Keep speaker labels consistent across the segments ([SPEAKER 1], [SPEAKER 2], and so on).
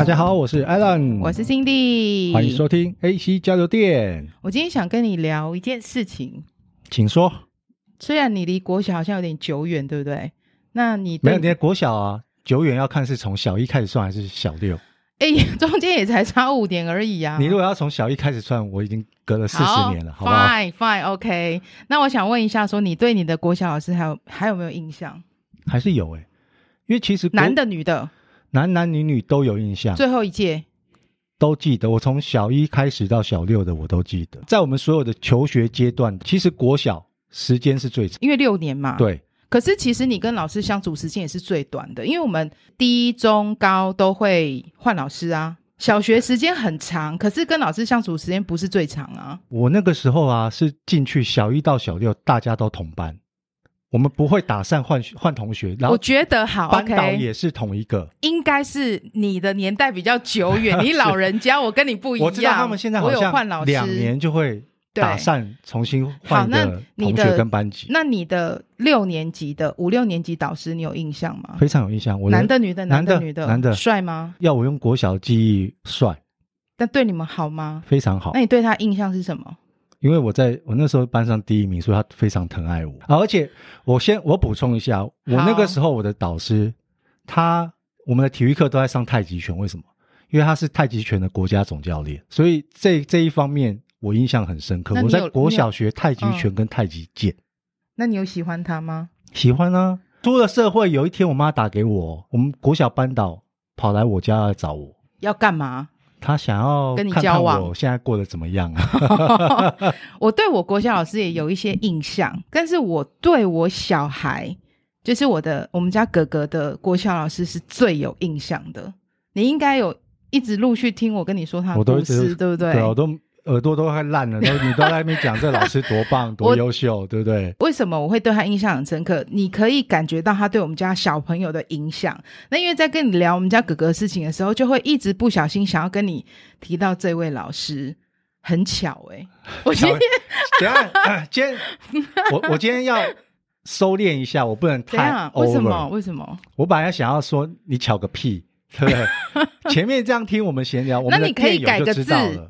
[SPEAKER 1] 大家好，我是 Alan，
[SPEAKER 2] 我是 Cindy，
[SPEAKER 1] 欢迎收听 AC 交流电。
[SPEAKER 2] 我今天想跟你聊一件事情，
[SPEAKER 1] 请说。
[SPEAKER 2] 虽然你离国小好像有点久远，对不对？那你
[SPEAKER 1] 没有，你的国小啊，久远要看是从小一开始算还是小六？
[SPEAKER 2] 哎，中间也才差五年而已啊。
[SPEAKER 1] 你如果要从小一开始算，我已经隔了四十年了，好
[SPEAKER 2] ，？Fine，Fine，OK。那我想问一下，说你对你的国小老师还有还有没有印象？
[SPEAKER 1] 还是有哎、欸，因为其实
[SPEAKER 2] 男的女的。
[SPEAKER 1] 男男女女都有印象，
[SPEAKER 2] 最后一届
[SPEAKER 1] 都记得。我从小一开始到小六的我都记得。在我们所有的求学阶段，其实国小时间是最长，
[SPEAKER 2] 因为六年嘛。
[SPEAKER 1] 对。
[SPEAKER 2] 可是其实你跟老师相处时间也是最短的，因为我们低中高都会换老师啊。小学时间很长，可是跟老师相处时间不是最长啊。
[SPEAKER 1] 我那个时候啊，是进去小一到小六，大家都同班。我们不会打散换换同学，然后我觉得好，班导也是同一个。
[SPEAKER 2] 应该是你的年代比较久远，你老人家，我跟你不一样。
[SPEAKER 1] 我知道他们现在好像两年就会打散重新换个同学跟班级。
[SPEAKER 2] 那你的六年级的五六年级导师，你有印象吗？
[SPEAKER 1] 非常有印象。我
[SPEAKER 2] 男的女的，男的女的，
[SPEAKER 1] 男的
[SPEAKER 2] 帅吗？
[SPEAKER 1] 要我用国小记忆，帅。
[SPEAKER 2] 但对你们好吗？
[SPEAKER 1] 非常好。
[SPEAKER 2] 那你对他印象是什么？
[SPEAKER 1] 因为我在我那时候班上第一名，所以他非常疼爱我。啊、而且我先我补充一下，我那个时候我的导师，他我们的体育课都在上太极拳，为什么？因为他是太极拳的国家总教练，所以这这一方面我印象很深刻。我在国小学太极拳跟太极剑。
[SPEAKER 2] 那你有喜欢他吗？
[SPEAKER 1] 喜欢啊！出了社会，有一天我妈打给我，我们国小班导跑来我家来找我，
[SPEAKER 2] 要干嘛？
[SPEAKER 1] 他想要跟你交往，我现在过得怎么样
[SPEAKER 2] 啊？我对我国小老师也有一些印象，但是我对我小孩，就是我的我们家哥哥的国小老师是最有印象的。你应该有一直陆续听我跟你说他的故事，对不对？
[SPEAKER 1] 对，我都。耳朵都快烂了，都 你都在那边讲这老师多棒 多优秀，对不对？
[SPEAKER 2] 为什么我会对他印象很深刻？你可以感觉到他对我们家小朋友的影响。那因为在跟你聊我们家哥哥的事情的时候，就会一直不小心想要跟你提到这位老师。很巧哎、欸，我今天
[SPEAKER 1] 等下、呃，今天我我今天要收敛一下，我不能太 over。
[SPEAKER 2] 为什么？为什么？
[SPEAKER 1] 我本来想要说你巧个屁。对不对？前面这样听我们闲聊，
[SPEAKER 2] 那你可以改个字，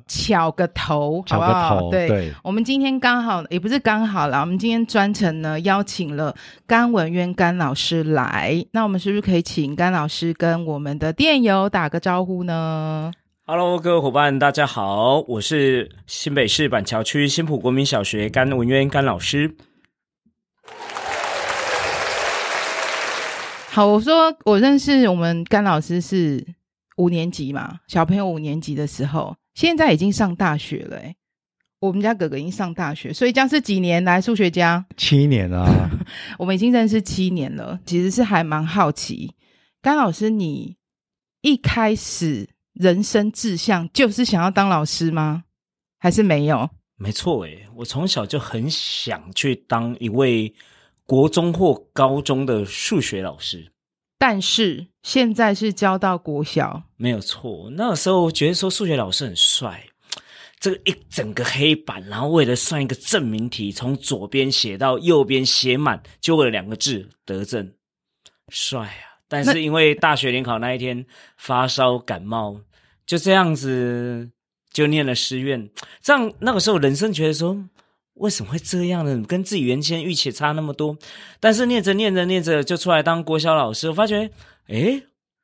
[SPEAKER 2] 巧个头，
[SPEAKER 1] 巧个头，好不好？对，
[SPEAKER 2] 对我们今天刚好也不是刚好啦，我们今天专程呢邀请了甘文渊甘老师来，那我们是不是可以请甘老师跟我们的电友打个招呼呢
[SPEAKER 3] ？Hello，各位伙伴，大家好，我是新北市板桥区新浦国民小学甘文渊甘老师。
[SPEAKER 2] 好，我说我认识我们甘老师是五年级嘛，小朋友五年级的时候，现在已经上大学了。诶，我们家哥哥已经上大学，所以将是几年来数学家？
[SPEAKER 1] 七年啊，
[SPEAKER 2] 我们已经认识七年了。其实是还蛮好奇，甘老师，你一开始人生志向就是想要当老师吗？还是没有？
[SPEAKER 3] 没错，诶，我从小就很想去当一位。国中或高中的数学老师，
[SPEAKER 2] 但是现在是教到国小，
[SPEAKER 3] 没有错。那个时候觉得说数学老师很帅，这个一整个黑板，然后为了算一个证明题，从左边写到右边写满，就为了两个字得证，帅啊！但是因为大学联考那一天发烧感冒，就这样子就念了师院，这样那个时候人生觉得说。为什么会这样呢？跟自己原先预期差那么多，但是念着念着念着就出来当国小老师，我发觉，诶，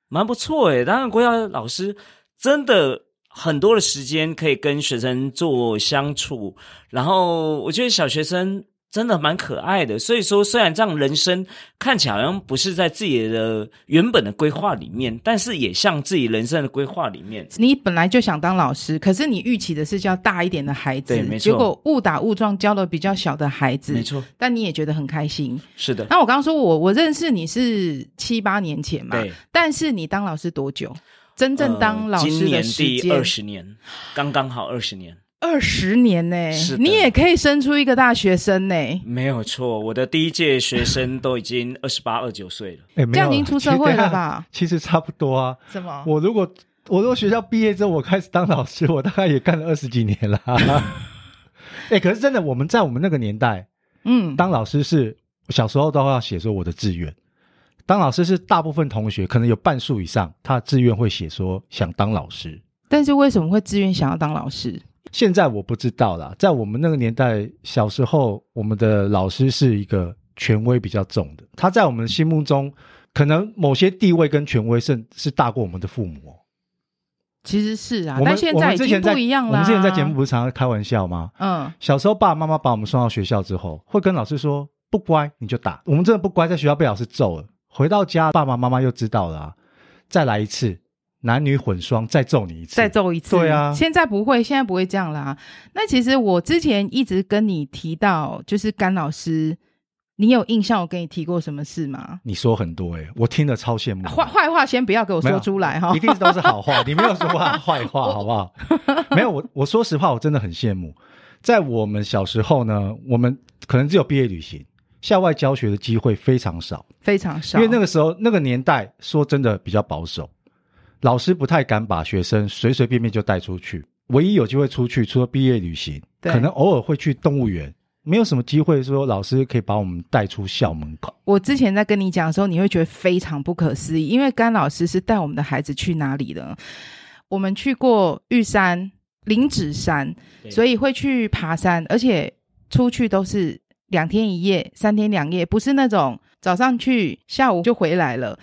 [SPEAKER 3] 蛮不错诶。当然，国小老师真的很多的时间可以跟学生做相处，然后我觉得小学生。真的蛮可爱的，所以说虽然这样人生看起来好像不是在自己的原本的规划里面，但是也像自己人生的规划里面。
[SPEAKER 2] 你本来就想当老师，可是你预期的是教大一点的孩子，
[SPEAKER 3] 对，没错。
[SPEAKER 2] 结果误打误撞教了比较小的孩子，
[SPEAKER 3] 没错。
[SPEAKER 2] 但你也觉得很开心，
[SPEAKER 3] 是的。
[SPEAKER 2] 那我刚刚说我我认识你是七八年前嘛，
[SPEAKER 3] 对。
[SPEAKER 2] 但是你当老师多久？真正当老师的时间？
[SPEAKER 3] 呃，今年第二十年，刚刚好二十年。
[SPEAKER 2] 二十年呢、欸，你也可以生出一个大学生呢、欸。
[SPEAKER 3] 没有错，我的第一届学生都已经二十八、二九岁了。
[SPEAKER 1] 哎，
[SPEAKER 2] 这样已经出社会了吧？
[SPEAKER 1] 其实差不多啊。
[SPEAKER 2] 什么？
[SPEAKER 1] 我如果我如果学校毕业之后我开始当老师，我大概也干了二十几年了。哎，可是真的，我们在我们那个年代，嗯，当老师是小时候都要写说我的志愿。当老师是大部分同学可能有半数以上，他的志愿会写说想当老师。
[SPEAKER 2] 但是为什么会自愿想要当老师？
[SPEAKER 1] 现在我不知道啦，在我们那个年代，小时候我们的老师是一个权威比较重的，他在我们心目中可能某些地位跟权威甚是大过我们的父母。
[SPEAKER 2] 其实是啊，
[SPEAKER 1] 我们
[SPEAKER 2] 但现在已经不一样了。
[SPEAKER 1] 我们之前在节目不是常常开玩笑吗？嗯，小时候爸爸妈妈把我们送到学校之后，会跟老师说不乖你就打。我们真的不乖，在学校被老师揍了，回到家爸爸妈妈又知道了啊，再来一次。男女混双，再揍你一次，
[SPEAKER 2] 再揍一次。
[SPEAKER 1] 对啊，
[SPEAKER 2] 现在不会，现在不会这样啦。那其实我之前一直跟你提到，就是甘老师，你有印象我跟你提过什么事吗？
[SPEAKER 1] 你说很多诶、欸、我听了超羡慕。
[SPEAKER 2] 坏坏话先不要给我说出来哈，
[SPEAKER 1] 一定都是好话。你没有说话坏话，好不好？没有，我我说实话，我真的很羡慕。在我们小时候呢，我们可能只有毕业旅行，校外教学的机会非常少，
[SPEAKER 2] 非常少。
[SPEAKER 1] 因为那个时候那个年代，说真的比较保守。老师不太敢把学生随随便便就带出去，唯一有机会出去，除了毕业旅行，可能偶尔会去动物园，没有什么机会说老师可以把我们带出校门口。
[SPEAKER 2] 我之前在跟你讲的时候，你会觉得非常不可思议，因为甘老师是带我们的孩子去哪里的？我们去过玉山、林子山，所以会去爬山，而且出去都是两天一夜、三天两夜，不是那种早上去，下午就回来了。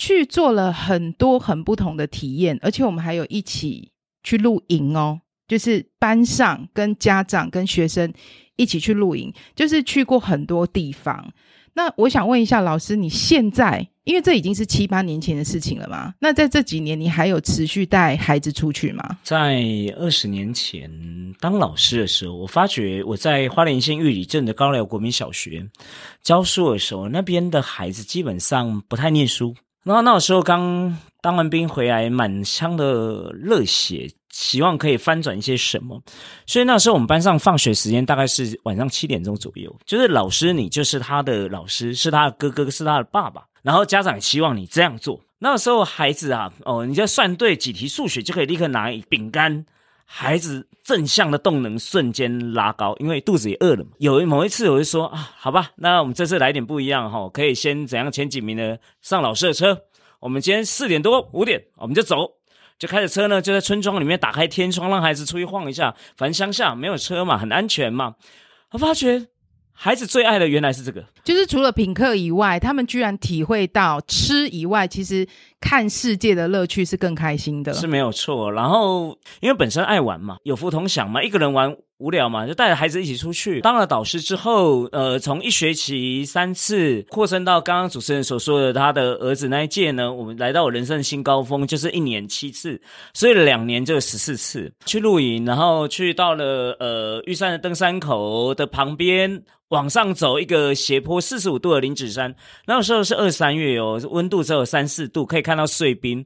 [SPEAKER 2] 去做了很多很不同的体验，而且我们还有一起去露营哦，就是班上跟家长跟学生一起去露营，就是去过很多地方。那我想问一下老师，你现在因为这已经是七八年前的事情了嘛？那在这几年你还有持续带孩子出去吗？
[SPEAKER 3] 在二十年前当老师的时候，我发觉我在花莲县玉里镇的高寮国民小学教书的时候，那边的孩子基本上不太念书。然后那时候刚当完兵回来，满腔的热血，希望可以翻转一些什么。所以那时候我们班上放学时间大概是晚上七点钟左右，就是老师你就是他的老师，是他的哥哥，是他的爸爸。然后家长也希望你这样做。那时候孩子啊，哦，你就算对几题数学，就可以立刻拿饼干。孩子正向的动能瞬间拉高，因为肚子也饿了嘛。有某一次，我就说啊，好吧，那我们这次来点不一样哈，可以先怎样前几名呢？上老师的车。我们今天四点多五点，我们就走，就开着车呢，就在村庄里面打开天窗，让孩子出去晃一下。反正乡下没有车嘛，很安全嘛。我发觉。孩子最爱的原来是这个，
[SPEAKER 2] 就是除了品课以外，他们居然体会到吃以外，其实看世界的乐趣是更开心的，
[SPEAKER 3] 是没有错。然后因为本身爱玩嘛，有福同享嘛，一个人玩无聊嘛，就带着孩子一起出去。当了导师之后，呃，从一学期三次扩升到刚刚主持人所说的他的儿子那一届呢，我们来到我人生的新高峰，就是一年七次，所以两年就有十四次去露营，然后去到了呃玉山的登山口的旁边。往上走一个斜坡，四十五度的林子山，那个时候是二三月哦，温度只有三四度，可以看到碎冰。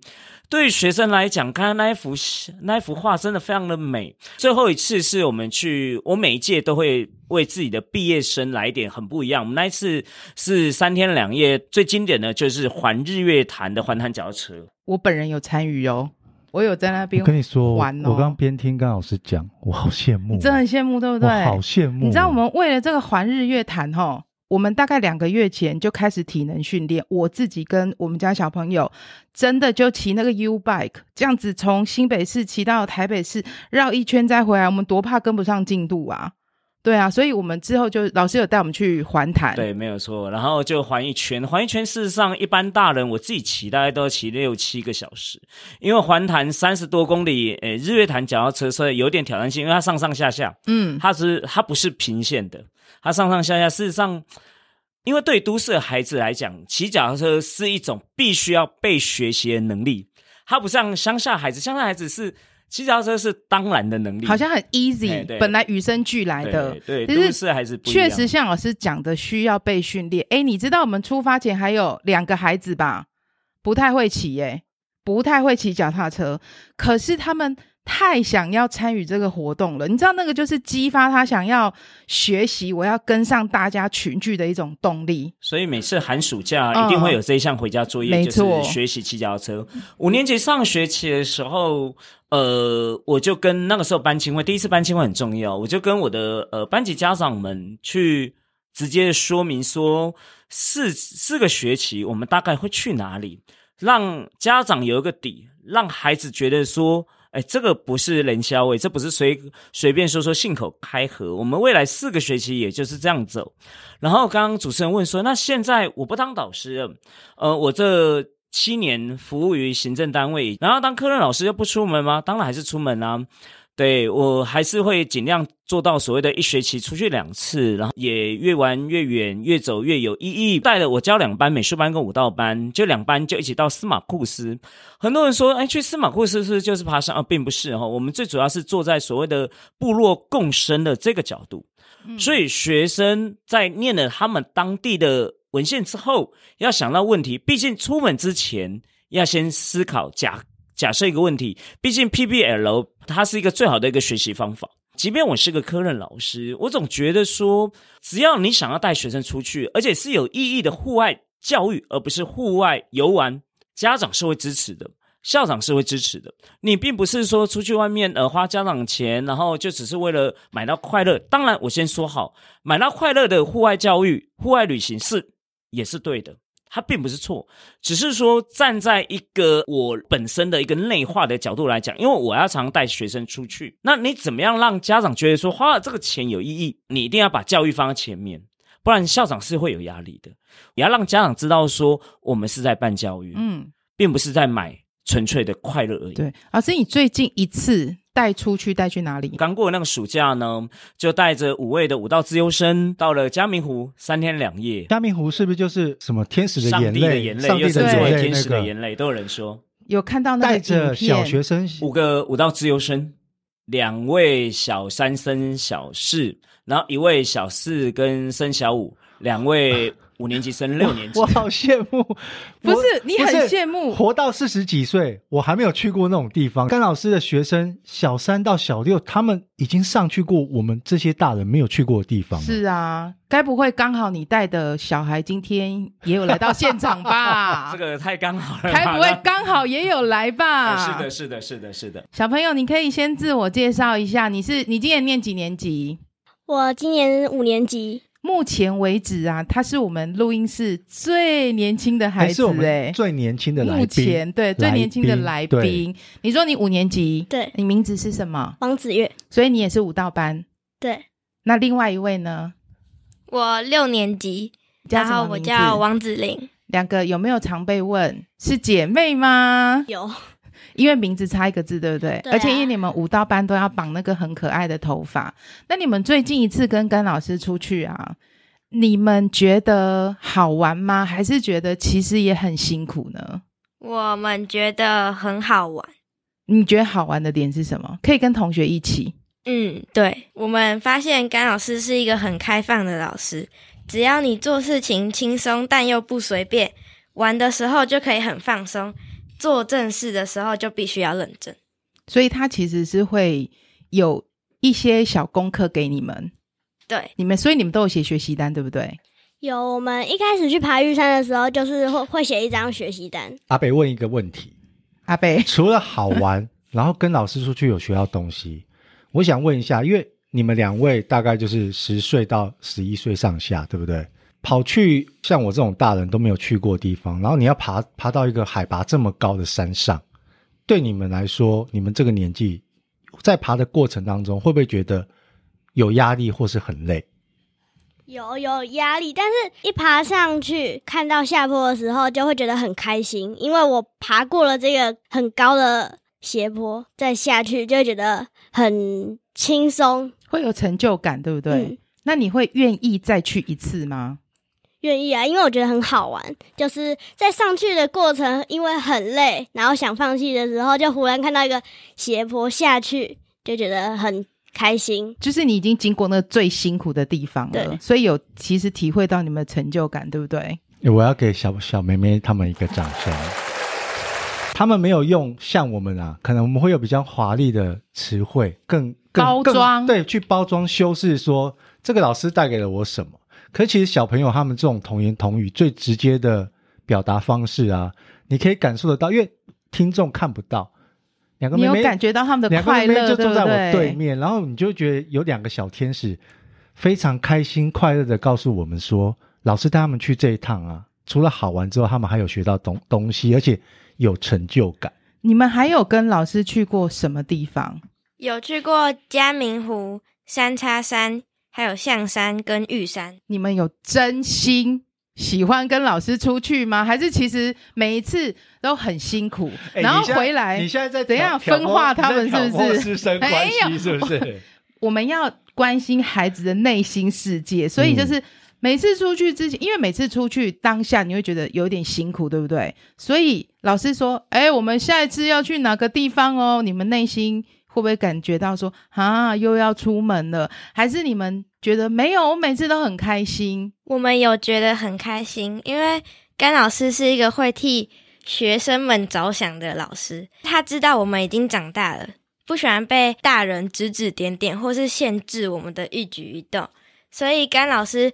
[SPEAKER 3] 对于学生来讲，看那一幅那一幅画真的非常的美。最后一次是我们去，我每一届都会为自己的毕业生来一点很不一样。我们那一次是三天两夜，最经典的就是环日月潭的环潭脚车。
[SPEAKER 2] 我本人有参与哦。我有在那边、哦，
[SPEAKER 1] 我跟你说，我刚刚边听甘老师讲，我好羡慕，
[SPEAKER 2] 真的很羡慕，对不对？
[SPEAKER 1] 好羡慕。
[SPEAKER 2] 你知道我们为了这个环日月潭，哈，我们大概两个月前就开始体能训练，我自己跟我们家小朋友，真的就骑那个 U bike，这样子从新北市骑到台北市，绕一圈再回来，我们多怕跟不上进度啊！对啊，所以我们之后就老师有带我们去环潭，
[SPEAKER 3] 对，没有错。然后就环一圈，环一圈事实上一般大人我自己骑大概都要骑六七个小时，因为环潭三十多公里，诶，日月潭脚踏车所以有点挑战性，因为它上上下下，嗯，它是它不是平线的，它上上下下。事实上，因为对都市的孩子来讲，骑脚踏车是一种必须要被学习的能力，它不像乡下孩子，乡下孩子是。骑脚踏车是当然的能力，
[SPEAKER 2] 好像很 easy，本来与生俱来的。
[SPEAKER 3] 对，对，都市还是。确
[SPEAKER 2] 实像老师讲的，需要被训练。哎，你知道我们出发前还有两个孩子吧？不太会骑，哎，不太会骑脚踏车，可是他们。太想要参与这个活动了，你知道那个就是激发他想要学习，我要跟上大家群聚的一种动力。
[SPEAKER 3] 所以每次寒暑假一定会有这一项回家作业，嗯、就是学习骑脚踏车。五年级上学期的时候，呃，我就跟那个时候班亲会，第一次班亲会很重要，我就跟我的呃班级家长们去直接说明说。四四个学期，我们大概会去哪里？让家长有一个底，让孩子觉得说，哎，这个不是冷笑话，这不是随随便说说信口开河。我们未来四个学期也就是这样走。然后刚刚主持人问说，那现在我不当导师，呃，我这七年服务于行政单位，然后当科任老师又不出门吗？当然还是出门啊。对，我还是会尽量做到所谓的一学期出去两次，然后也越玩越远，越走越有意义。带了我教两班美术班跟舞蹈班，就两班就一起到司马库斯。很多人说，哎，去司马库斯是不是就是爬山啊？并不是哈，我们最主要是坐在所谓的部落共生的这个角度。所以学生在念了他们当地的文献之后，要想到问题，毕竟出门之前要先思考假。假设一个问题，毕竟 PBL 它是一个最好的一个学习方法。即便我是个科任老师，我总觉得说，只要你想要带学生出去，而且是有意义的户外教育，而不是户外游玩，家长是会支持的，校长是会支持的。你并不是说出去外面呃花家长钱，然后就只是为了买到快乐。当然，我先说好，买到快乐的户外教育、户外旅行是也是对的。它并不是错，只是说站在一个我本身的一个内化的角度来讲，因为我要常带学生出去，那你怎么样让家长觉得说花了这个钱有意义？你一定要把教育放在前面，不然校长是会有压力的。也要让家长知道说，我们是在办教育，嗯，并不是在买纯粹的快乐而已。
[SPEAKER 2] 对，老师，你最近一次。带出去带去哪里？
[SPEAKER 3] 刚过那个暑假呢，就带着五位的武道资优生到了嘉明湖三天两夜。
[SPEAKER 1] 嘉明湖是不是就是什么天使的眼泪？
[SPEAKER 3] 上帝的眼泪，又称之为天使的眼泪，都有人说。
[SPEAKER 2] 有看到那个
[SPEAKER 1] 带着小学生
[SPEAKER 3] 五个武道资优生，两位小三生小四，然后一位小四跟生小五，两位。五年级升六年级，
[SPEAKER 1] 我好羡慕。
[SPEAKER 2] 不是你很羡慕，
[SPEAKER 1] 活到四十几岁，我还没有去过那种地方。甘老师的学生小三到小六，他们已经上去过我们这些大人没有去过的地方。
[SPEAKER 2] 是啊，该不会刚好你带的小孩今天也有来到现场吧？
[SPEAKER 3] 这个太刚好了。
[SPEAKER 2] 该不会刚好也有来吧？
[SPEAKER 3] 是的，是的，是的，是的。
[SPEAKER 2] 小朋友，你可以先自我介绍一下，你是你今年念几年级？
[SPEAKER 4] 我今年五年级。
[SPEAKER 2] 目前为止啊，他是我们录音室最年轻的孩子，哎，
[SPEAKER 1] 最年轻的来宾。
[SPEAKER 2] 目前对最年轻的来宾，你说你五年级，
[SPEAKER 4] 对，
[SPEAKER 2] 你名字是什么？
[SPEAKER 4] 王子月，
[SPEAKER 2] 所以你也是舞蹈班，
[SPEAKER 4] 对。
[SPEAKER 2] 那另外一位呢？
[SPEAKER 4] 我六年级，然后我叫王子玲。
[SPEAKER 2] 两个有没有常被问是姐妹吗？
[SPEAKER 4] 有。
[SPEAKER 2] 因为名字差一个字，对不对？对啊、而且因为你们舞蹈班都要绑那个很可爱的头发。那你们最近一次跟甘老师出去啊，你们觉得好玩吗？还是觉得其实也很辛苦呢？
[SPEAKER 4] 我们觉得很好玩。
[SPEAKER 2] 你觉得好玩的点是什么？可以跟同学一起。
[SPEAKER 4] 嗯，对。我们发现甘老师是一个很开放的老师，只要你做事情轻松但又不随便，玩的时候就可以很放松。做正事的时候就必须要认真，
[SPEAKER 2] 所以他其实是会有一些小功课给你们。
[SPEAKER 4] 对，
[SPEAKER 2] 你们所以你们都有写学习单，对不对？
[SPEAKER 4] 有，我们一开始去爬玉山的时候，就是会会写一张学习单。
[SPEAKER 1] 阿北问一个问题，
[SPEAKER 2] 阿北
[SPEAKER 1] 除了好玩，然后跟老师出去有学到东西，我想问一下，因为你们两位大概就是十岁到十一岁上下，对不对？跑去像我这种大人都没有去过的地方，然后你要爬爬到一个海拔这么高的山上，对你们来说，你们这个年纪在爬的过程当中，会不会觉得有压力或是很累？
[SPEAKER 4] 有有压力，但是一爬上去看到下坡的时候，就会觉得很开心，因为我爬过了这个很高的斜坡，再下去就会觉得很轻松，
[SPEAKER 2] 会有成就感，对不对？嗯。那你会愿意再去一次吗？
[SPEAKER 4] 愿意啊，因为我觉得很好玩，就是在上去的过程，因为很累，然后想放弃的时候，就忽然看到一个斜坡下去，就觉得很开心。
[SPEAKER 2] 就是你已经经过那个最辛苦的地方了，所以有其实体会到你们的成就感，对不对？
[SPEAKER 1] 我要给小小妹妹他们一个掌声。他们没有用像我们啊，可能我们会有比较华丽的词汇，更，更
[SPEAKER 2] 包装，
[SPEAKER 1] 对，去包装修饰说这个老师带给了我什么。可是其实小朋友他们这种童言童语最直接的表达方式啊，你可以感受得到，因为听众看不到，两个妹妹
[SPEAKER 2] 你有感觉到他们的快乐，
[SPEAKER 1] 两个妹妹就坐在我对面，
[SPEAKER 2] 对对，
[SPEAKER 1] 然后你就觉得有两个小天使非常开心快乐的告诉我们说，老师带他们去这一趟啊，除了好玩之后，他们还有学到东东西，而且有成就感。
[SPEAKER 2] 你们还有跟老师去过什么地方？
[SPEAKER 5] 有去过嘉明湖、三叉山，还有象山跟玉山。
[SPEAKER 2] 你们有真心喜欢跟老师出去吗？还是其实每一次都很辛苦，
[SPEAKER 1] 欸、
[SPEAKER 2] 然后回来
[SPEAKER 1] 你现在在
[SPEAKER 2] 怎样分化他们？是不是？
[SPEAKER 1] 师生关系是不是？
[SPEAKER 2] 我们要关心孩子的内心世界，所以就是。嗯每次出去之前，因为每次出去当下你会觉得有点辛苦，对不对？所以老师说：“哎，我们下一次要去哪个地方哦？”你们内心会不会感觉到说：“啊，又要出门了？”还是你们觉得没有？我每次都很开心。
[SPEAKER 5] 我们有觉得很开心，因为甘老师是一个会替学生们着想的老师。他知道我们已经长大了，不喜欢被大人指指点点或是限制我们的一举一动，所以甘老师。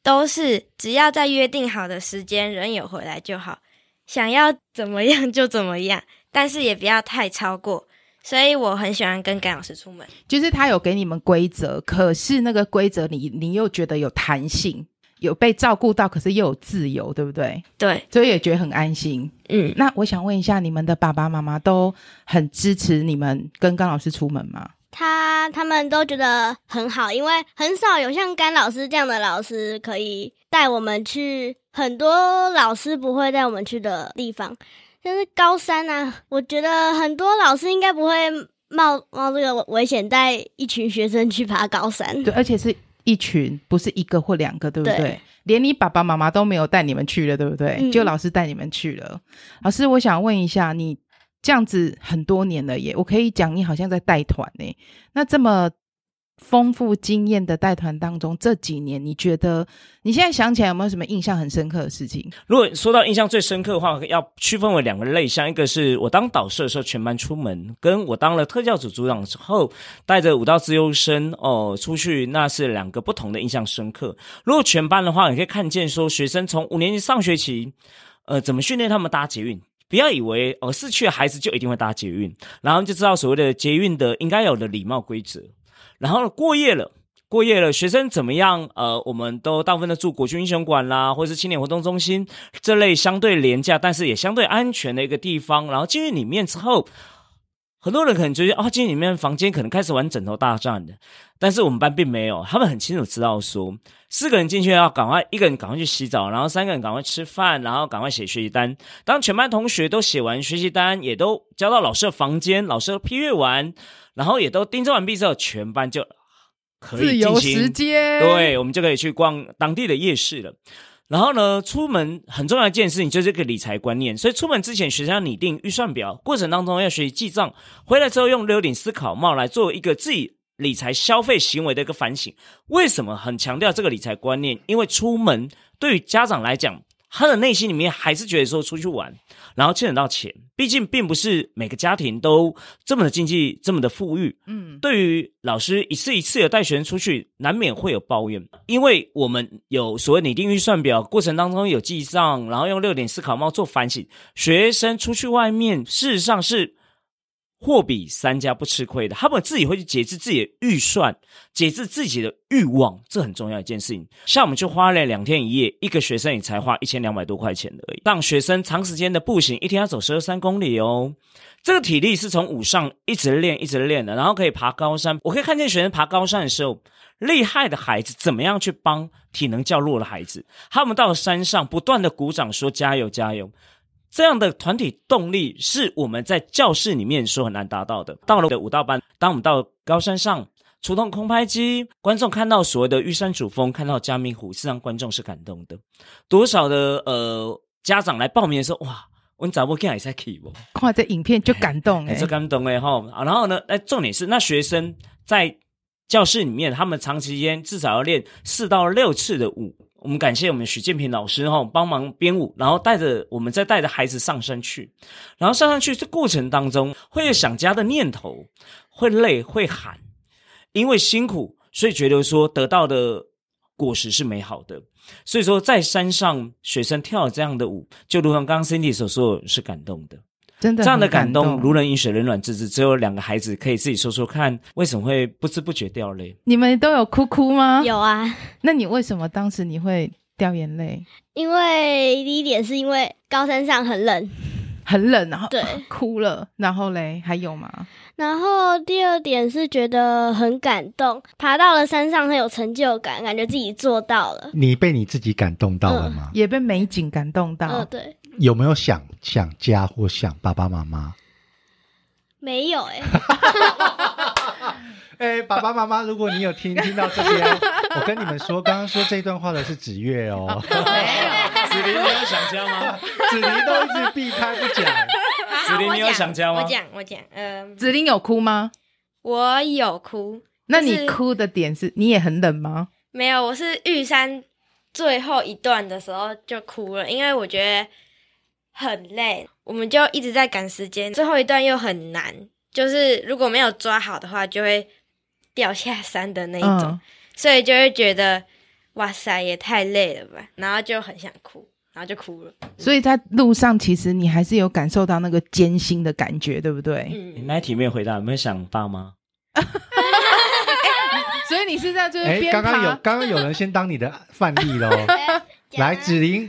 [SPEAKER 5] 都是只要在约定好的时间，人有回来就好，想要怎么样就怎么样，但是也不要太超过。所以我很喜欢跟甘老师出门，
[SPEAKER 2] 就是他有给你们规则，可是那个规则你你又觉得有弹性，有被照顾到，可是又有自由，对不对？
[SPEAKER 5] 对，
[SPEAKER 2] 所以也觉得很安心。嗯，那我想问一下，你们的爸爸妈妈都很支持你们跟甘老师出门吗？
[SPEAKER 4] 他他们都觉得很好，因为很少有像甘老师这样的老师可以带我们去很多老师不会带我们去的地方，像是高三啊。我觉得很多老师应该不会冒冒这个危险带一群学生去爬高山。
[SPEAKER 2] 对，而且是一群，不是一个或两个，对不对？对，连你爸爸妈妈都没有带你们去了，对不对？嗯，就老师带你们去了。老师，我想问一下你。这样子很多年了耶，我可以讲你好像在带团呢。那这么丰富经验的带团当中，这几年你觉得你现在想起来有没有什么印象很深刻的事情？
[SPEAKER 3] 如果说到印象最深刻的话，要区分为两个类像，一个是我当导师的时候全班出门，跟我当了特教组组长之后带着舞蹈资优生哦出去，那是两个不同的印象深刻。如果全班的话，你可以看见说学生从五年级上学期，呃，怎么训练他们搭捷运。不要以为哦，市区的孩子就一定会搭捷运，然后就知道所谓的捷运的应该有的礼貌规则。然后过夜了，过夜了，学生怎么样？呃，我们都大部分都住国军英雄馆啦，或者是青年活动中心这类相对廉价，但是也相对安全的一个地方。然后进去里面之后，很多人可能觉得啊，进去里面房间可能开始玩枕头大战的。但是我们班并没有，他们很清楚知道说，四个人进去要赶快，一个人赶快去洗澡，然后三个人赶快吃饭，然后赶快写学习单。当全班同学都写完学习单，也都交到老师的房间，老师批阅完，然后也都订正完毕之后，全班就可以进行，
[SPEAKER 2] 自由时间。
[SPEAKER 3] 对，我们就可以去逛当地的夜市了。然后呢，出门很重要一件事情就是这个理财观念，所以出门之前学生要拟定预算表，过程当中要学习记账，回来之后用六顶思考帽来做一个自己。理财消费行为的一个反省，为什么很强调这个理财观念？因为出门对于家长来讲，他的内心里面还是觉得说出去玩，然后欠得到钱，毕竟并不是每个家庭都这么的经济这么的富裕。嗯，对于老师一次一次的带学生出去，难免会有抱怨，因为我们有所谓拟定预算表，过程当中有记账，然后用六点思考帽做反省，学生出去外面，事实上是。货比三家不吃亏的，他们自己会去节制自己的预算，节制自己的欲望，这很重要一件事情。像我们就花了两天一夜，一个学生也才花一千两百多块钱而已。让学生长时间的步行，一天要走十二三公里哦，这个体力是从五上一直练一直练的，然后可以爬高山。我可以看见学生爬高山的时候，厉害的孩子怎么样去帮体能较弱的孩子？他们到了山上不断的鼓掌说加油加油。这样的团体动力是我们在教室里面说很难达到的。到了舞蹈班，当我们到高山上出动空拍机，观众看到所谓的玉山主峰，看到嘉明湖，是让观众是感动的。多少的呃家长来报名的时候，哇，我们找不看也在看不？
[SPEAKER 2] 看这影片就感动哎，
[SPEAKER 3] 就感动哎哈。然后呢，哎，重点是那学生在教室里面，他们长时间至少要练四到六次的舞。我们感谢我们许建平老师哈，帮忙编舞，然后带着我们再带着孩子上山去，然后上山去这过程当中会有想家的念头，会累会喊，因为辛苦，所以觉得说得到的果实是美好的，所以说在山上学生跳这样的舞，就如同刚刚 Cindy 所说，是感动的。
[SPEAKER 2] 真的
[SPEAKER 3] 这样的感动，如人饮水，冷暖自知。只有两个孩子可以自己说说看，为什么会不知不觉掉泪？
[SPEAKER 2] 你们都有哭哭吗？
[SPEAKER 4] 有啊。
[SPEAKER 2] 那你为什么当时你会掉眼泪？
[SPEAKER 4] 因为第一点是因为高山上很冷，
[SPEAKER 2] 很冷，然后
[SPEAKER 4] 对
[SPEAKER 2] 哭了，然后嘞还有吗？
[SPEAKER 4] 然后第二点是觉得很感动，爬到了山上很有成就感，感觉自己做到了。
[SPEAKER 1] 你被你自己感动到了吗？
[SPEAKER 2] 也被美景感动到。
[SPEAKER 4] 嗯，对。
[SPEAKER 1] 有没有想想家或想爸爸妈妈？
[SPEAKER 4] 没有哎、
[SPEAKER 1] 欸。哎、欸，爸爸妈妈，如果你有听听到这边，我跟你们说，刚刚说这段话的是子月哦。
[SPEAKER 3] 没有，子林，你有想家吗？
[SPEAKER 1] 子林都一直避开不讲。
[SPEAKER 3] 子林，你有想家吗？
[SPEAKER 5] 我讲，我讲。嗯、呃，
[SPEAKER 2] 子林有哭吗？
[SPEAKER 5] 我有哭。
[SPEAKER 2] 那你哭的点是你也很冷吗？
[SPEAKER 5] 没有，我是玉山最后一段的时候就哭了，因为我觉得很累，我们就一直在赶时间，最后一段又很难，就是如果没有抓好的话，就会。掉下山的那一种，嗯、所以就会觉得哇塞，也太累了吧，然后就很想哭，然后就哭了。
[SPEAKER 2] 所以在路上，其实你还是有感受到那个艰辛的感觉，对不对？
[SPEAKER 3] 嗯，你那题没有回答，有没有想爸妈？
[SPEAKER 2] 欸、所以你是在这边？哎，
[SPEAKER 1] 刚刚有刚刚有人先当你的范例喽。来，子琳，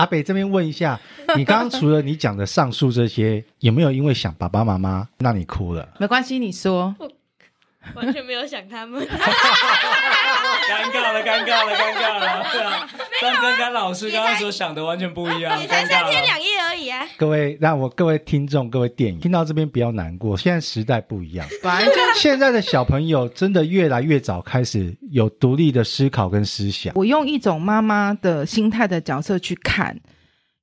[SPEAKER 1] 阿北这边问一下，你刚刚除了你讲的上述这些，有没有因为想爸爸妈妈让你哭了？
[SPEAKER 2] 没关系，你说。
[SPEAKER 5] 完全没有想他们，尴
[SPEAKER 3] 尬了，尴尬了，尴尬了，对啊，但跟甘老师刚刚所想的完全不一样，
[SPEAKER 5] 你才三天两夜而已啊！
[SPEAKER 1] 各位，让我各位听众、各位电影听到这边不要难过，现在时代不一样，
[SPEAKER 2] 反正
[SPEAKER 1] 现在的小朋友真的越来越早开始有独立的思考跟思想。
[SPEAKER 2] 我用一种妈妈的心态的角色去看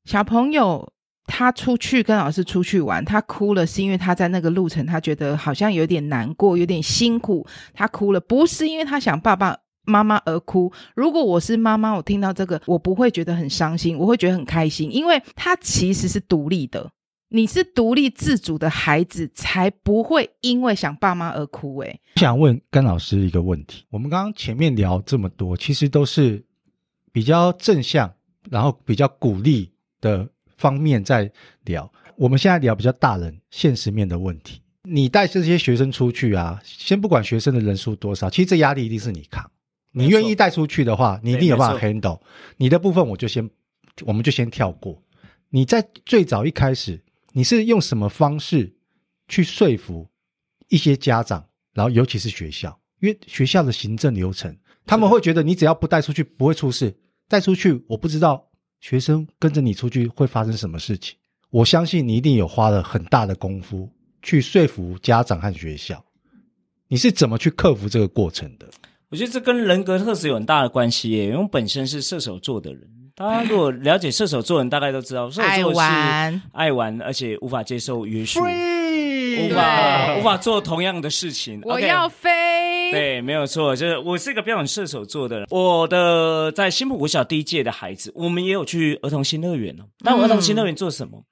[SPEAKER 2] 小朋友。他出去跟老师出去玩，他哭了，是因为他在那个路程，他觉得好像有点难过，有点辛苦，他哭了，不是因为他想爸爸妈妈而哭。如果我是妈妈，我听到这个，我不会觉得很伤心，我会觉得很开心，因为他其实是独立的，你是独立自主的孩子，才不会因为想爸妈而哭。
[SPEAKER 1] 诶，想问甘老师一个问题，我们刚刚前面聊这么多，其实都是比较正向，然后比较鼓励的。方面在聊，我们现在聊比较大人现实面的问题。你带这些学生出去啊，先不管学生的人数多少，其实这压力一定是你扛。你愿意带出去的话，你一定有办法 handle。你的部分我就先，我们就先跳过。你在最早一开始，你是用什么方式去说服一些家长，然后尤其是学校，因为学校的行政流程，他们会觉得你只要不带出去不会出事，带出去我不知道。学生跟着你出去会发生什么事情？我相信你一定有花了很大的功夫去说服家长和学校。你是怎么去克服这个过程的？
[SPEAKER 3] 我觉得这跟人格特质有很大的关系耶。因为本身是射手座的人，大家如果了解射手座的人，大概都知道射手座是爱玩，爱玩，而且无法接受约束。无法无法做同样的事情，
[SPEAKER 2] 我要飞。Okay,
[SPEAKER 3] 对，没有错，就是我是一个标准射手座的人。我的在新埔国小第一届的孩子，我们也有去儿童新乐园哦。但儿童新乐园做什么？嗯、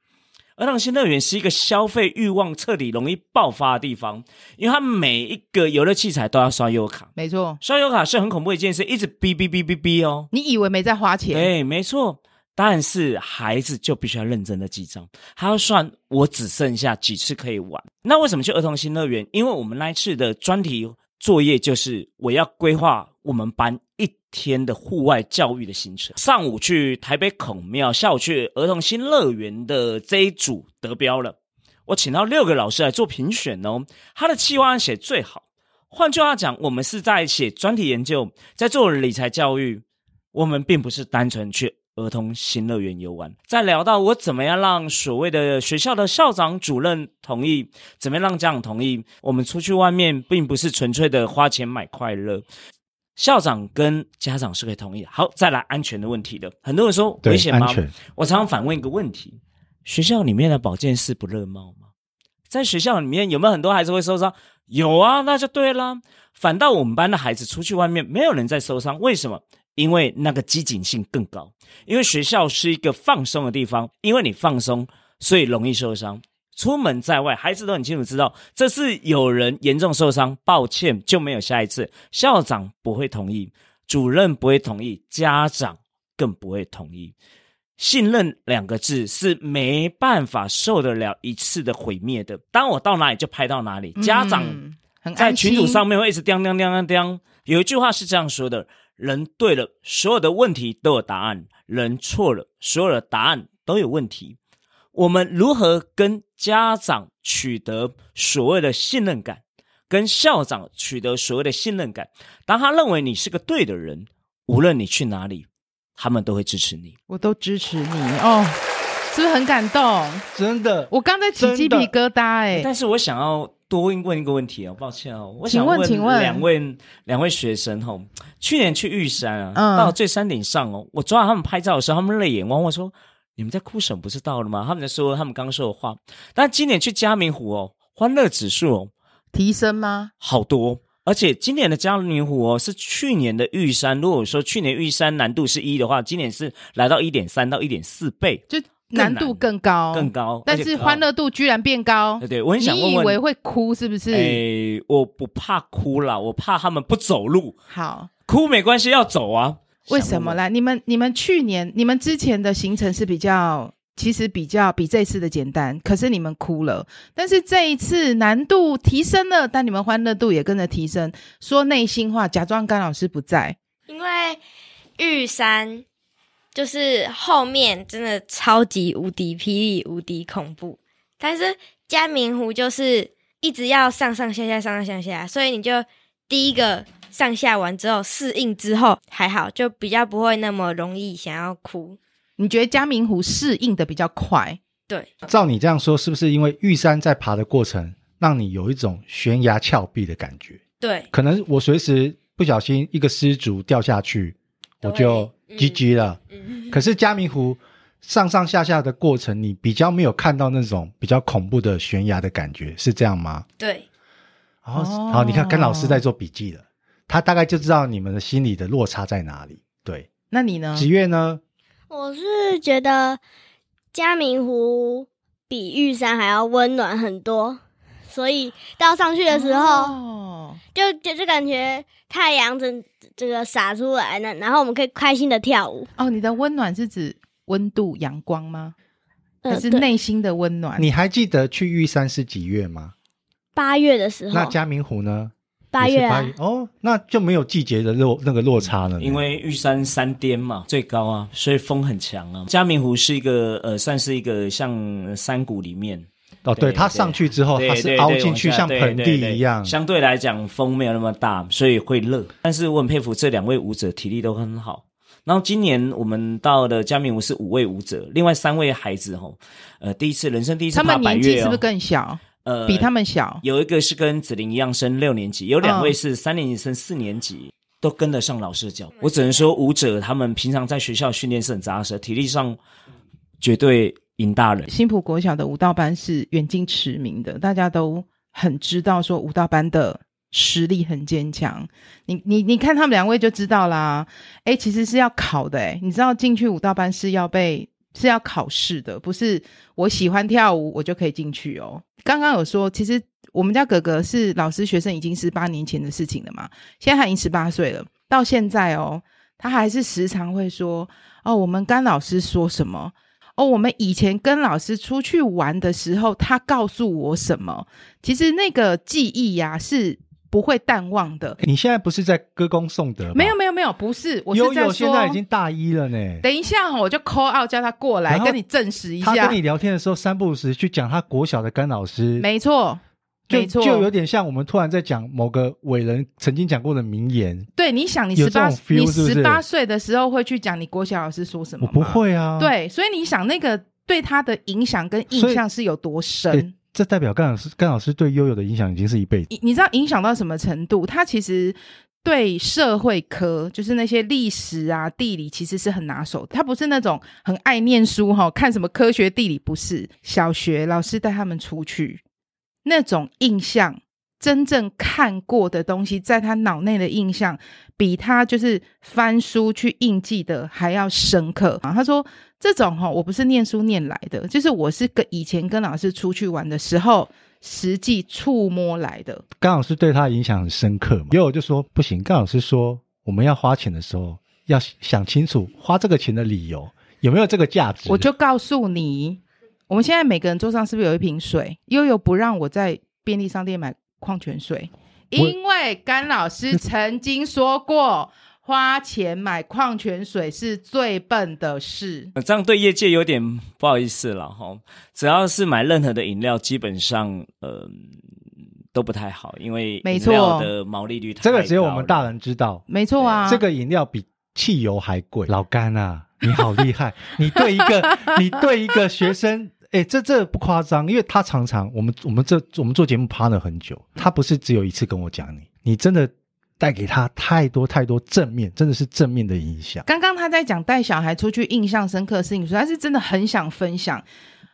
[SPEAKER 3] 儿童新乐园是一个消费欲望彻底容易爆发的地方，因为它每一个游乐器材都要刷优卡。
[SPEAKER 2] 没错，
[SPEAKER 3] 刷优卡是很恐怖的一件事，一直哔哔哔哔哔哦。
[SPEAKER 2] 你以为没在花钱？
[SPEAKER 3] 对，没错。但是孩子就必须要认真的记账，他要算我只剩下几次可以玩。那为什么去儿童新乐园？因为我们那一次的专题作业就是我要规划我们班一天的户外教育的行程。上午去台北孔庙，下午去儿童新乐园的这一组得标了。我请到六个老师来做评选哦，他的企划写最好。换句话讲，我们是在写专题研究，在做理财教育。我们并不是单纯去。儿童新乐园游玩，再聊到我怎么样让所谓的学校的校长、主任同意，怎么样让家长同意？我们出去外面并不是纯粹的花钱买快乐，校长跟家长是可以同意的。好，再来安全的问题的，很多人说危险吗？我常常反问一个问题：学校里面的保健室不热闹吗？在学校里面有没有很多孩子会受伤？有啊，那就对啦。反倒我们班的孩子出去外面，没有人在受伤，为什么？因为那个机警性更高，因为学校是一个放松的地方，因为你放松，所以容易受伤。出门在外，孩子都很清楚知道，这是有人严重受伤，抱歉就没有下一次。校长不会同意，主任不会同意，家长更不会同意。信任两个字是没办法受得了一次的毁灭的。当我到哪里就拍到哪里，家长在群组上面会一直叮叮叮叮叮。有一句话是这样说的。人对了，所有的问题都有答案；人错了，所有的答案都有问题。我们如何跟家长取得所谓的信任感，跟校长取得所谓的信任感？当他认为你是个对的人，无论你去哪里，他们都会支持你。
[SPEAKER 2] 我都支持你哦，是不是很感动？
[SPEAKER 1] 真的，
[SPEAKER 2] 我刚才起鸡皮疙瘩哎！
[SPEAKER 3] 但是我想要多问问一个问题哦，抱歉哦，我想问，
[SPEAKER 2] 请问
[SPEAKER 3] 两位两位学生哦，去年去玉山啊，
[SPEAKER 2] 嗯、
[SPEAKER 3] 到最山顶上哦，我抓到他们拍照的时候，他们泪眼汪汪说。你们在哭什么？不是到了吗？他们在说他们刚刚说的话。但今年去嘉明湖哦，欢乐指数哦
[SPEAKER 2] 提升吗？
[SPEAKER 3] 好多，而且今年的嘉明湖哦是去年的玉山。如果说去年玉山难度是一的话，今年是来到一点三到一点四倍，
[SPEAKER 2] 就难度更高，
[SPEAKER 3] 更高。
[SPEAKER 2] 但是欢乐度居然变高。
[SPEAKER 3] 对对，我很想问问，
[SPEAKER 2] 你以为会哭是不是？
[SPEAKER 3] 哎，我不怕哭啦，我怕他们不走路。
[SPEAKER 2] 好，
[SPEAKER 3] 哭没关系，要走啊。
[SPEAKER 2] 为什么来？你们你们去年你们之前的行程是比较，其实比较比这次的简单，可是你们哭了。但是这一次难度提升了，但你们欢乐度也跟着提升。说内心话，假装甘老师不在，
[SPEAKER 5] 因为玉山就是后面真的超级无敌霹雳无敌恐怖，但是嘉明湖就是一直要上上下下上上下下，所以你就第一个。上下完之后适应之后还好，就比较不会那么容易想要哭。
[SPEAKER 2] 你觉得嘉明湖适应的比较快？
[SPEAKER 5] 对，
[SPEAKER 1] 照你这样说，是不是因为玉山在爬的过程让你有一种悬崖峭壁的感觉？
[SPEAKER 5] 对，
[SPEAKER 1] 可能我随时不小心一个失足掉下去，我就 GG 了。
[SPEAKER 5] 嗯，
[SPEAKER 1] 可是嘉明湖上上下下的过程，你比较没有看到那种比较恐怖的悬崖的感觉，是这样吗？
[SPEAKER 5] 对。
[SPEAKER 1] 然后，哦，好，你看甘老师在做笔记了。他大概就知道你们的心理的落差在哪里。对，
[SPEAKER 2] 那你呢？
[SPEAKER 1] 子月呢？
[SPEAKER 4] 我是觉得嘉明湖比玉山还要温暖很多，所以到上去的时候，哦、就就就感觉太阳整这个洒出来了，然后我们可以开心的跳舞。
[SPEAKER 2] 哦，你的温暖是指温度、阳光吗？还是内心的温暖？
[SPEAKER 1] 你还记得去玉山是几月吗？
[SPEAKER 4] 八月的时候。
[SPEAKER 1] 那嘉明湖呢？
[SPEAKER 4] 八月啊，
[SPEAKER 1] 哦，那就没有季节的落那个落差了。
[SPEAKER 3] 因为玉山山巅嘛，最高啊，所以风很强啊。嘉明湖是一个呃，算是一个像山谷里面
[SPEAKER 1] 哦，对，它上去之后，它是凹进去，像盆地一样。
[SPEAKER 3] 相对来讲，风没有那么大，所以会热。但是我很佩服这两位舞者，体力都很好。然后今年我们到的嘉明舞是五位舞者，另外三位孩子吼，呃，第一次人生第一次爬百岳，他们年纪
[SPEAKER 2] 是不是更小？呃，比他们小，
[SPEAKER 3] 有一个是跟子玲一样升六年级，有两位是三年级升四年级，哦、都跟得上老师的脚步。我只能说，舞者他们平常在学校训练是很扎实，体力上绝对尹大人。
[SPEAKER 2] 新埔国小的舞蹈班是远近驰名的，大家都很知道说舞蹈班的实力很坚强。你你你看他们两位就知道啦。诶，其实是要考的诶，你知道进去舞蹈班是要被是要考试的，不是我喜欢跳舞我就可以进去哦。刚刚有说，其实我们家哥哥是老师学生，已经是八年前的事情了嘛。现在他已经十八岁了，到现在哦，他还是时常会说：“哦，我们甘老师说什么？哦，我们以前跟老师出去玩的时候，他告诉我什么？其实那个记忆呀、啊，是。”不会淡忘的。
[SPEAKER 1] 你现在不是在歌功颂德吗？
[SPEAKER 2] 没有没有没有，不是，我是在说，
[SPEAKER 1] 悠悠现在已经大一了呢。
[SPEAKER 2] 等一下我就 call out 叫他过来跟你证实一下。
[SPEAKER 1] 他跟你聊天的时候，三不五时去讲他国小的干老师，
[SPEAKER 2] 没错，没错，
[SPEAKER 1] 就有点像我们突然在讲某个伟人曾经讲过的名言。
[SPEAKER 2] 对，你想你十八，你十八岁的时候会去讲你国小老师说什么？
[SPEAKER 1] 我不会啊。
[SPEAKER 2] 对，所以你想那个对他的影响跟印象是有多深？
[SPEAKER 1] 这代表甘老师，甘老师对悠悠的影响已经是一辈子。
[SPEAKER 2] 你你知道影响到什么程度？他其实对社会科，就是那些历史啊、地理，其实是很拿手的。他不是那种很爱念书哈，看什么科学、地理，不是。小学老师带他们出去，那种印象，真正看过的东西，在他脑内的印象，比他就是翻书去印记的还要深刻啊。他说。这种哈，我不是念书念来的，就是我是跟以前跟老师出去玩的时候，实际触摸来的。
[SPEAKER 1] 甘老师对他影响很深刻嘛，因为我就说不行。甘老师说，我们要花钱的时候，要想清楚花这个钱的理由有没有这个价值。
[SPEAKER 2] 我就告诉你，我们现在每个人桌上是不是有一瓶水？悠悠不让我在便利商店买矿泉水，因为甘老师 曾经说过。花钱买矿泉水是最笨的事。
[SPEAKER 3] 这样对业界有点不好意思了哈。只要是买任何的饮料，基本上呃都不太好，因为饮料的毛利率太高。
[SPEAKER 1] 这个只有我们大人知道。
[SPEAKER 2] 没错啊，
[SPEAKER 1] 这个饮料比汽油还贵。老干啊，你好厉害！你对一个你对一个学生，哎，这这不夸张，因为他常常我们我们这我们做节目趴了很久，他不是只有一次跟我讲你，你真的。带给他太多太多正面，真的是正面的影响。
[SPEAKER 2] 刚刚他在讲带小孩出去印象深刻的事情，所以他是真的很想分享。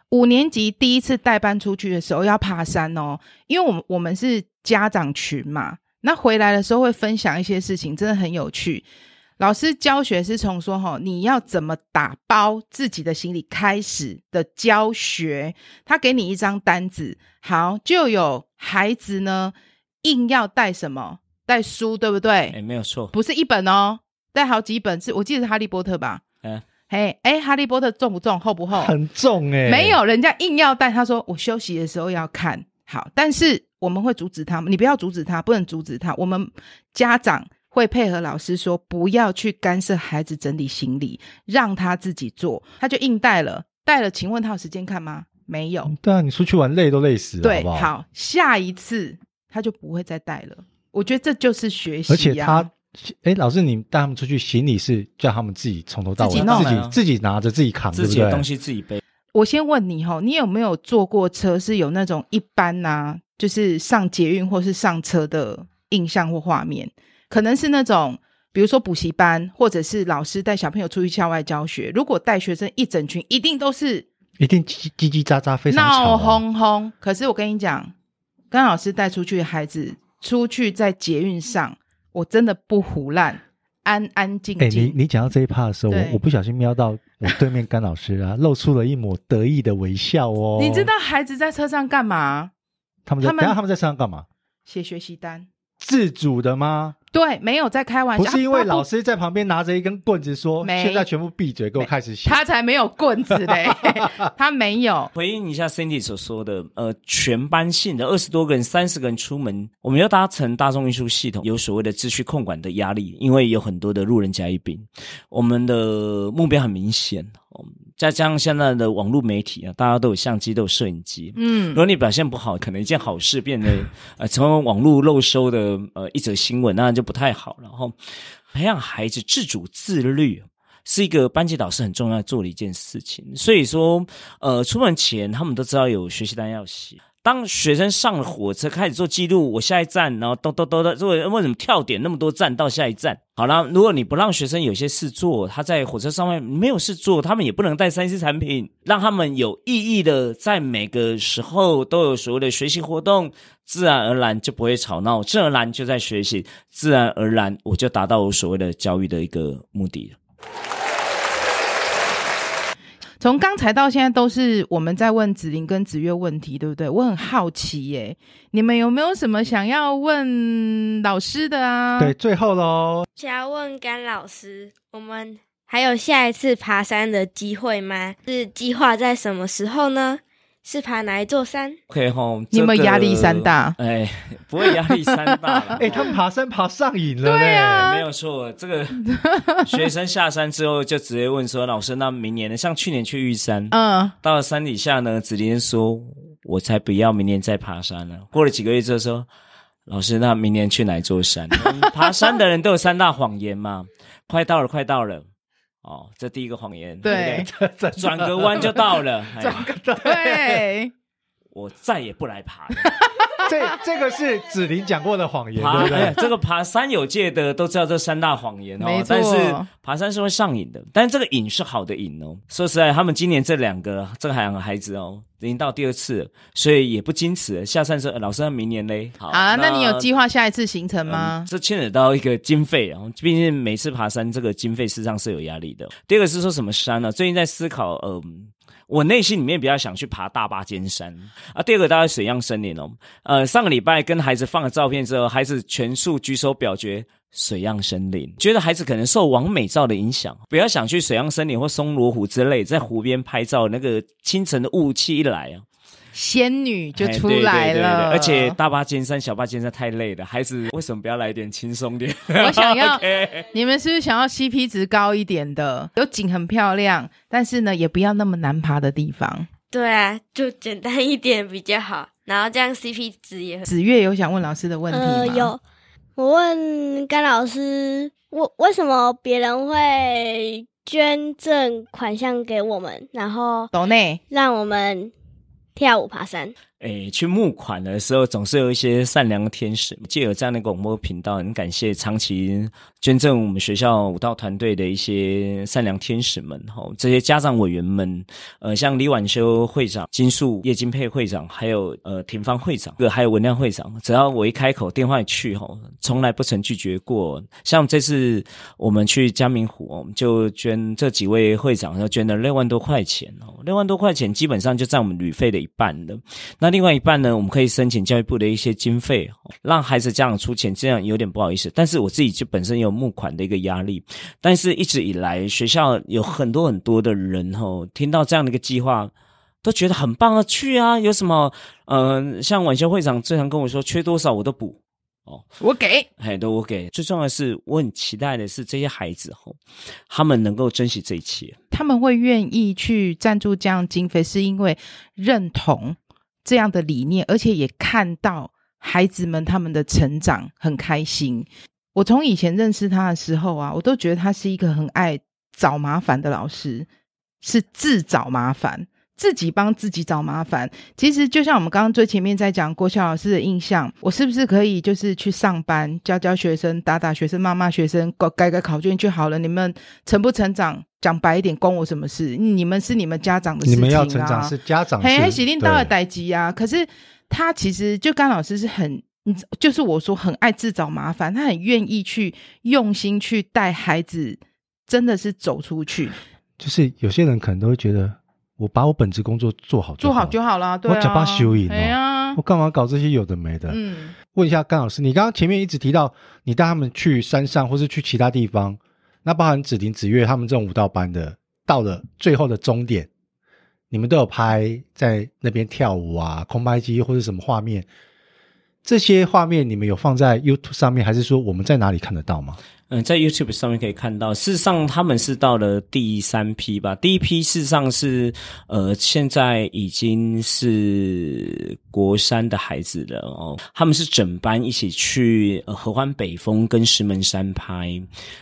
[SPEAKER 2] 五年级第一次带班出去的时候要爬山哦，因为我们我们是家长群嘛，那回来的时候会分享一些事情，真的很有趣。老师教学是从说哈，你要怎么打包自己的行李开始的教学，他给你一张单子，好，就有孩子呢硬要带什么。带书对不对？哎、
[SPEAKER 3] 欸，没有错，
[SPEAKER 2] 不是一本哦，带好几本，是我记得是哈利波特吧？嗯、欸，嘿，哎，哈利波特重不重？厚不厚？
[SPEAKER 1] 很重哎、欸，
[SPEAKER 2] 没有，人家硬要带，他说我休息的时候要看好，但是我们会阻止他，你不要阻止他，不能阻止他，我们家长会配合老师说，不要去干涉孩子整理行李，让他自己做，他就硬带了，带了，请问他有时间看吗？没有。
[SPEAKER 1] 对啊，你出去玩累都累死了，
[SPEAKER 2] 对，
[SPEAKER 1] 好不好？
[SPEAKER 2] 好，下一次他就不会再带了。我觉得这就是学习、啊，
[SPEAKER 1] 而且他，哎，老师，你带他们出去，行李是叫他们自己从头到尾自己
[SPEAKER 2] 弄
[SPEAKER 1] 自己自己拿着自己扛，
[SPEAKER 3] 自己的东西自己背。
[SPEAKER 2] 我先问你哈，你有没有坐过车是有那种一般呐、啊，就是上捷运或是上车的印象或画面？可能是那种，比如说补习班，或者是老师带小朋友出去校外教学。如果带学生一整群，一定都是
[SPEAKER 1] 一定叽叽叽喳喳，非常
[SPEAKER 2] 闹哄哄。可是我跟你讲，跟老师带出去的孩子。出去在捷运上，我真的不胡乱，安安静静。
[SPEAKER 1] 哎、欸，你你讲到这一趴的时候，我我不小心瞄到我对面甘老师啊，露出了一抹得意的微笑哦。
[SPEAKER 2] 你知道孩子在车上干嘛？
[SPEAKER 1] 他们在，他们他们在车上干嘛？
[SPEAKER 2] 写学习单。
[SPEAKER 1] 自主的吗？
[SPEAKER 2] 对，没有在开玩笑。
[SPEAKER 1] 不是因为老师在旁边拿着一根棍子说：“现在全部闭嘴，给我开始写。”
[SPEAKER 2] 他才没有棍子嘞，他没有。
[SPEAKER 3] 回应一下 Cindy 所说的，呃，全班性的二十多个人、三十个人出门，我们要搭乘大众运输系统，有所谓的秩序控管的压力，因为有很多的路人甲乙丙，我们的目标很明显。再加上现在的网络媒体啊，大家都有相机，都有摄影机。嗯，如果你表现不好，可能一件好事变得 呃成为网络漏收的呃一则新闻，那就不太好。然后培养孩子自主自律是一个班级导师很重要做的一件事情。所以说，呃，出门前他们都知道有学习单要写。当学生上了火车，开始做记录，我下一站，然后咚咚咚的，为为什么跳点那么多站到下一站？好了，如果你不让学生有些事做，他在火车上面没有事做，他们也不能带三 C 产品，让他们有意义的在每个时候都有所谓的学习活动，自然而然就不会吵闹，自然而然就在学习，自然而然我就达到我所谓的教育的一个目的了。
[SPEAKER 2] 从刚才到现在都是我们在问子琳跟子月问题，对不对？我很好奇耶，你们有没有什么想要问老师的啊？
[SPEAKER 1] 对，最后喽，
[SPEAKER 5] 想要问甘老师，我们还有下一次爬山的机会吗？是计划在什么时候呢？是爬哪一座山
[SPEAKER 3] ？OK 吼，
[SPEAKER 2] 你有没有压力山大？
[SPEAKER 3] 哎，不会压力山大了。
[SPEAKER 1] 哎，他们爬山爬上瘾了。
[SPEAKER 2] 对啊，
[SPEAKER 3] 没有错。这个 学生下山之后就直接问说：“老师，那明年呢？像去年去玉山，嗯，到了山底下呢，子林说：我才不要明年再爬山了。过了几个月之后说：老师，那明年去哪一座山？爬山的人都有三大谎言嘛，快到了，快到了。”哦，这第一个谎言，
[SPEAKER 2] 对，
[SPEAKER 3] 转个弯就到了，
[SPEAKER 2] 转个对，
[SPEAKER 3] 我再也不来爬了。
[SPEAKER 1] 这这个是子琳讲过的谎言，
[SPEAKER 3] 爬
[SPEAKER 1] 对不对？
[SPEAKER 3] 哎、这个爬山有界的都知道这三大谎言哦，但是爬山是会上瘾的，但是这个瘾是好的瘾哦。说实在，他们今年这两个这个两个孩子哦，已经到第二次了，所以也不矜持。下山说，老师，明年嘞？好
[SPEAKER 2] 啊，那，那你有计划下一次行程吗？
[SPEAKER 3] 嗯、这牵扯到一个经费啊，毕竟每次爬山这个经费事实上是有压力的。第二个是说什么山呢、啊？最近在思考，嗯、呃。我内心里面比较想去爬大巴尖山啊。第二个大概水漾森林哦。呃，上个礼拜跟孩子放了照片之后，孩子全数举手表决水漾森林，觉得孩子可能受王美照的影响，不要想去水漾森林或松罗湖之类，在湖边拍照，那个清晨的雾气一来啊，
[SPEAKER 2] 仙女就出来了。
[SPEAKER 3] 对对对对，而且大巴尖山、小巴尖山太累了，孩子为什么不要来点轻松点？
[SPEAKER 2] 我想要 你们是不是想要 CP 值高一点的？有景很漂亮，但是呢，也不要那么难爬的地方。
[SPEAKER 5] 对啊，就简单一点比较好。然后这样 CP 值也很。
[SPEAKER 2] 紫月有想问老师的问题吗？
[SPEAKER 4] 呃、有，我问甘老师，我为什么别人会捐赠款项给我们，然后
[SPEAKER 2] 岛内
[SPEAKER 4] 让我们跳舞爬山？
[SPEAKER 3] 诶，去募款的时候，总是有一些善良的天使，借由这样的广播频道，很感谢长期捐赠我们学校舞蹈团队的一些善良天使们，吼，这些家长委员们，呃，像李婉修会长、金树叶金佩会长，还有呃廷芳会长，还有文亮会长，只要我一开口，电话一去，吼，从来不曾拒绝过。像这次我们去嘉明湖，我们就捐这几位会长，要捐了六万多块钱，哦，六万多块钱基本上就占我们旅费的一半了。那另外一半呢，我们可以申请教育部的一些经费，让孩子家长出钱，这样有点不好意思。但是我自己就本身有募款的一个压力，但是一直以来学校有很多很多的人吼，听到这样的一个计划，都觉得很棒啊，去啊，有什么？嗯、呃，像晚修会长经常跟我说，缺多少我都补哦，
[SPEAKER 2] 我给，
[SPEAKER 3] 嘿，都我给。最重要的是，我很期待的是这些孩子吼，他们能够珍惜这一切，
[SPEAKER 2] 他们会愿意去赞助这样经费，是因为认同。这样的理念，而且也看到孩子们他们的成长，很开心。我从以前认识他的时候啊，我都觉得他是一个很爱找麻烦的老师，是自找麻烦，自己帮自己找麻烦。其实就像我们刚刚最前面在讲郭笑老师的印象，我是不是可以就是去上班教教学生，打打学生，骂骂学生，改改改考卷就好了？你们成不成长？讲白一点，关我什么事？你们是你们家长的事情啊！
[SPEAKER 1] 你们要成长是家长，
[SPEAKER 2] 嘿，喜领到了代志啊。可是他其实就甘老师是很，就是我说很爱自找麻烦，他很愿意去用心去带孩子，真的是走出去。
[SPEAKER 1] 就是有些人可能都会觉得，我把我本职工作做好，
[SPEAKER 2] 做好就好了。对啊，
[SPEAKER 1] 我假扮修影
[SPEAKER 2] 哦，
[SPEAKER 1] 我干嘛搞这些有的没的？
[SPEAKER 2] 嗯，
[SPEAKER 1] 问一下甘老师，你刚刚前面一直提到，你带他们去山上，或是去其他地方。那包含子林、子月他们这种舞蹈班的，到了最后的终点，你们都有拍在那边跳舞啊，空拍机或者什么画面？这些画面你们有放在 YouTube 上面，还是说我们在哪里看得到吗？
[SPEAKER 3] 嗯，在 YouTube 上面可以看到，事实上他们是到了第三批吧。第一批事实上是，呃，现在已经是国三的孩子了哦。他们是整班一起去呃合欢北峰跟石门山拍。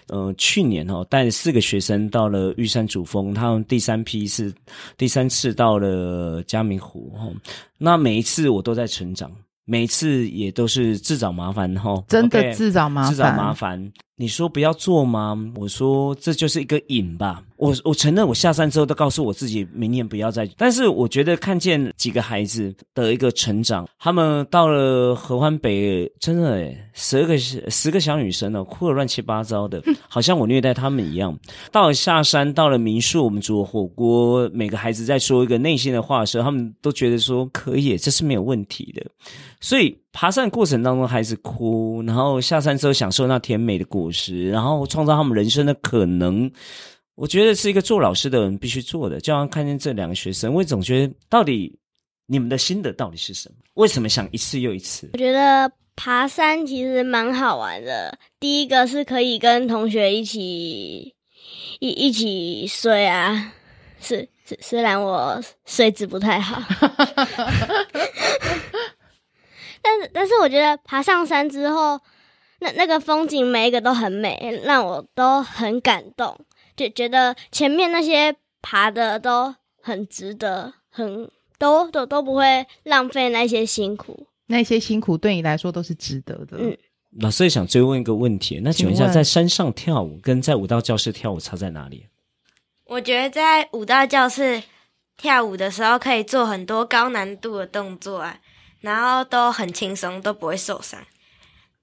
[SPEAKER 3] 呃，去年哦带四个学生到了玉山主峰，他们第三批是第三次到了嘉明湖哦。那每一次我都在成长，每次也都是自找麻烦哈。
[SPEAKER 2] 真的自找麻烦，
[SPEAKER 3] 自找麻烦。你说不要做吗？我说这就是一个瘾吧。我我承认，我下山之后都告诉我自己，明年不要再。但是我觉得看见几个孩子的一个成长，他们到了合欢北，真的诶，十二个十个小女生呢，哭得乱七八糟的，好像我虐待他们一样。到了下山，到了民宿，我们煮了火锅，每个孩子在说一个内心的话的时候，他们都觉得说可以，这是没有问题的。所以爬山的过程当中，孩子哭，然后下山之后享受那甜美的果实，然后创造他们人生的可能。我觉得是一个做老师的人必须做的。就像看见这两个学生，我总觉得到底你们的心得到底是什么？为什么想一次又一次？
[SPEAKER 4] 我觉得爬山其实蛮好玩的。第一个是可以跟同学一起一一起睡啊，是是，虽然我睡姿不太好。但是，但是我觉得爬上山之后，那那个风景每一个都很美，让我都很感动，就觉得前面那些爬的都很值得，很都都都不会浪费那些辛苦，
[SPEAKER 2] 那些辛苦对你来说都是值得的。
[SPEAKER 4] 嗯，
[SPEAKER 3] 老师也想追问一个问题，那请问一下，在山上跳舞跟在舞蹈教室跳舞差在哪里？
[SPEAKER 5] 我觉得在舞蹈教室跳舞的时候，可以做很多高难度的动作啊。然后都很轻松，都不会受伤。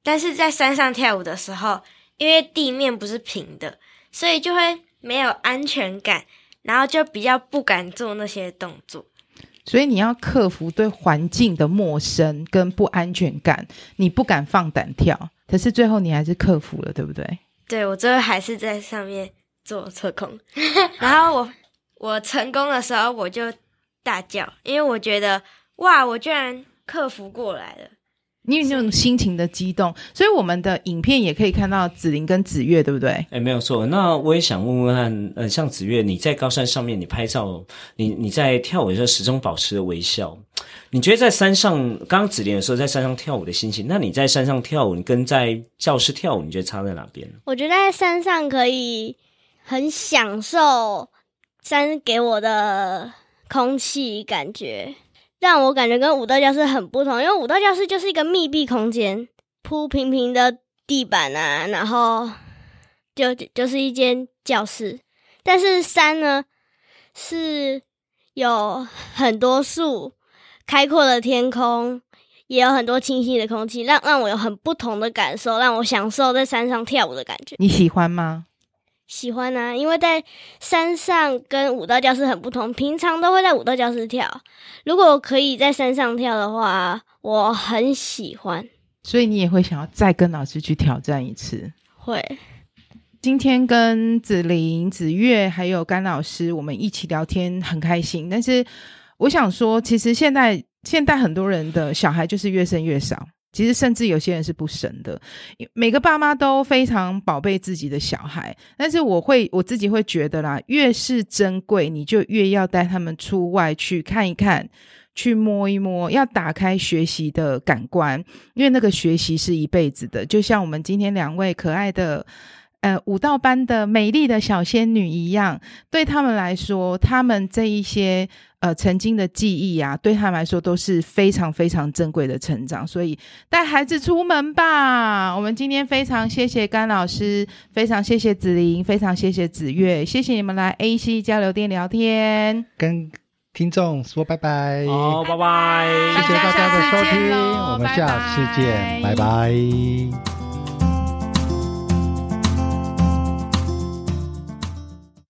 [SPEAKER 5] 但是在山上跳舞的时候，因为地面不是平的，所以就会没有安全感，然后就比较不敢做那些动作。
[SPEAKER 2] 所以你要克服对环境的陌生跟不安全感，你不敢放胆跳。可是最后你还是克服了，对不对？
[SPEAKER 5] 对，我最后还是在上面做侧空，然后我我成功的时候我就大叫，因为我觉得。哇，我居然克服过来了。
[SPEAKER 2] 因为那种心情的激动，所以我们的影片也可以看到子琳跟子月，对不对？
[SPEAKER 3] 哎，没有错。那我也想问问看，呃，像子月，你在高山上面，你拍照，你你在跳舞的时候始终保持着微笑。你觉得在山上，刚刚子琳的时候在山上跳舞的心情，那你在山上跳舞，你跟在教室跳舞，你觉得差在哪边？
[SPEAKER 4] 我觉得在山上可以很享受山给我的空气感觉。让我感觉跟舞蹈教室很不同，因为舞蹈教室就是一个密闭空间，铺平平的地板啊，然后就就是一间教室。但是山呢，是有很多树，开阔的天空，也有很多清新的空气，让让我有很不同的感受，让我享受在山上跳舞的感觉。
[SPEAKER 2] 你喜欢吗？
[SPEAKER 4] 喜欢啊，因为在山上跟舞蹈教室很不同。平常都会在舞蹈教室跳，如果可以在山上跳的话，我很喜欢。
[SPEAKER 2] 所以你也会想要再跟老师去挑战一次？
[SPEAKER 4] 会。
[SPEAKER 2] 今天跟子琳、子越还有甘老师，我们一起聊天很开心。但是我想说，其实现在现在很多人的小孩就是越生越少。其实，甚至有些人是不生的。每个爸妈都非常宝贝自己的小孩，但是我会我自己会觉得啦，越是珍贵，你就越要带他们出外去看一看，去摸一摸，要打开学习的感官，因为那个学习是一辈子的。就像我们今天两位可爱的。呃，舞蹈班的美丽的小仙女一样，对他们来说，他们这一些呃曾经的记忆啊，对他们来说都是非常非常珍贵的成长。所以带孩子出门吧。我们今天非常谢谢甘老师，非常谢谢子琳，非常谢谢子月，谢谢你们来 AC 交流店聊天，
[SPEAKER 1] 跟听众说拜拜。
[SPEAKER 3] 好，拜拜，
[SPEAKER 1] 谢谢大家的收听，
[SPEAKER 2] 我
[SPEAKER 1] 们下次见，拜拜。拜拜。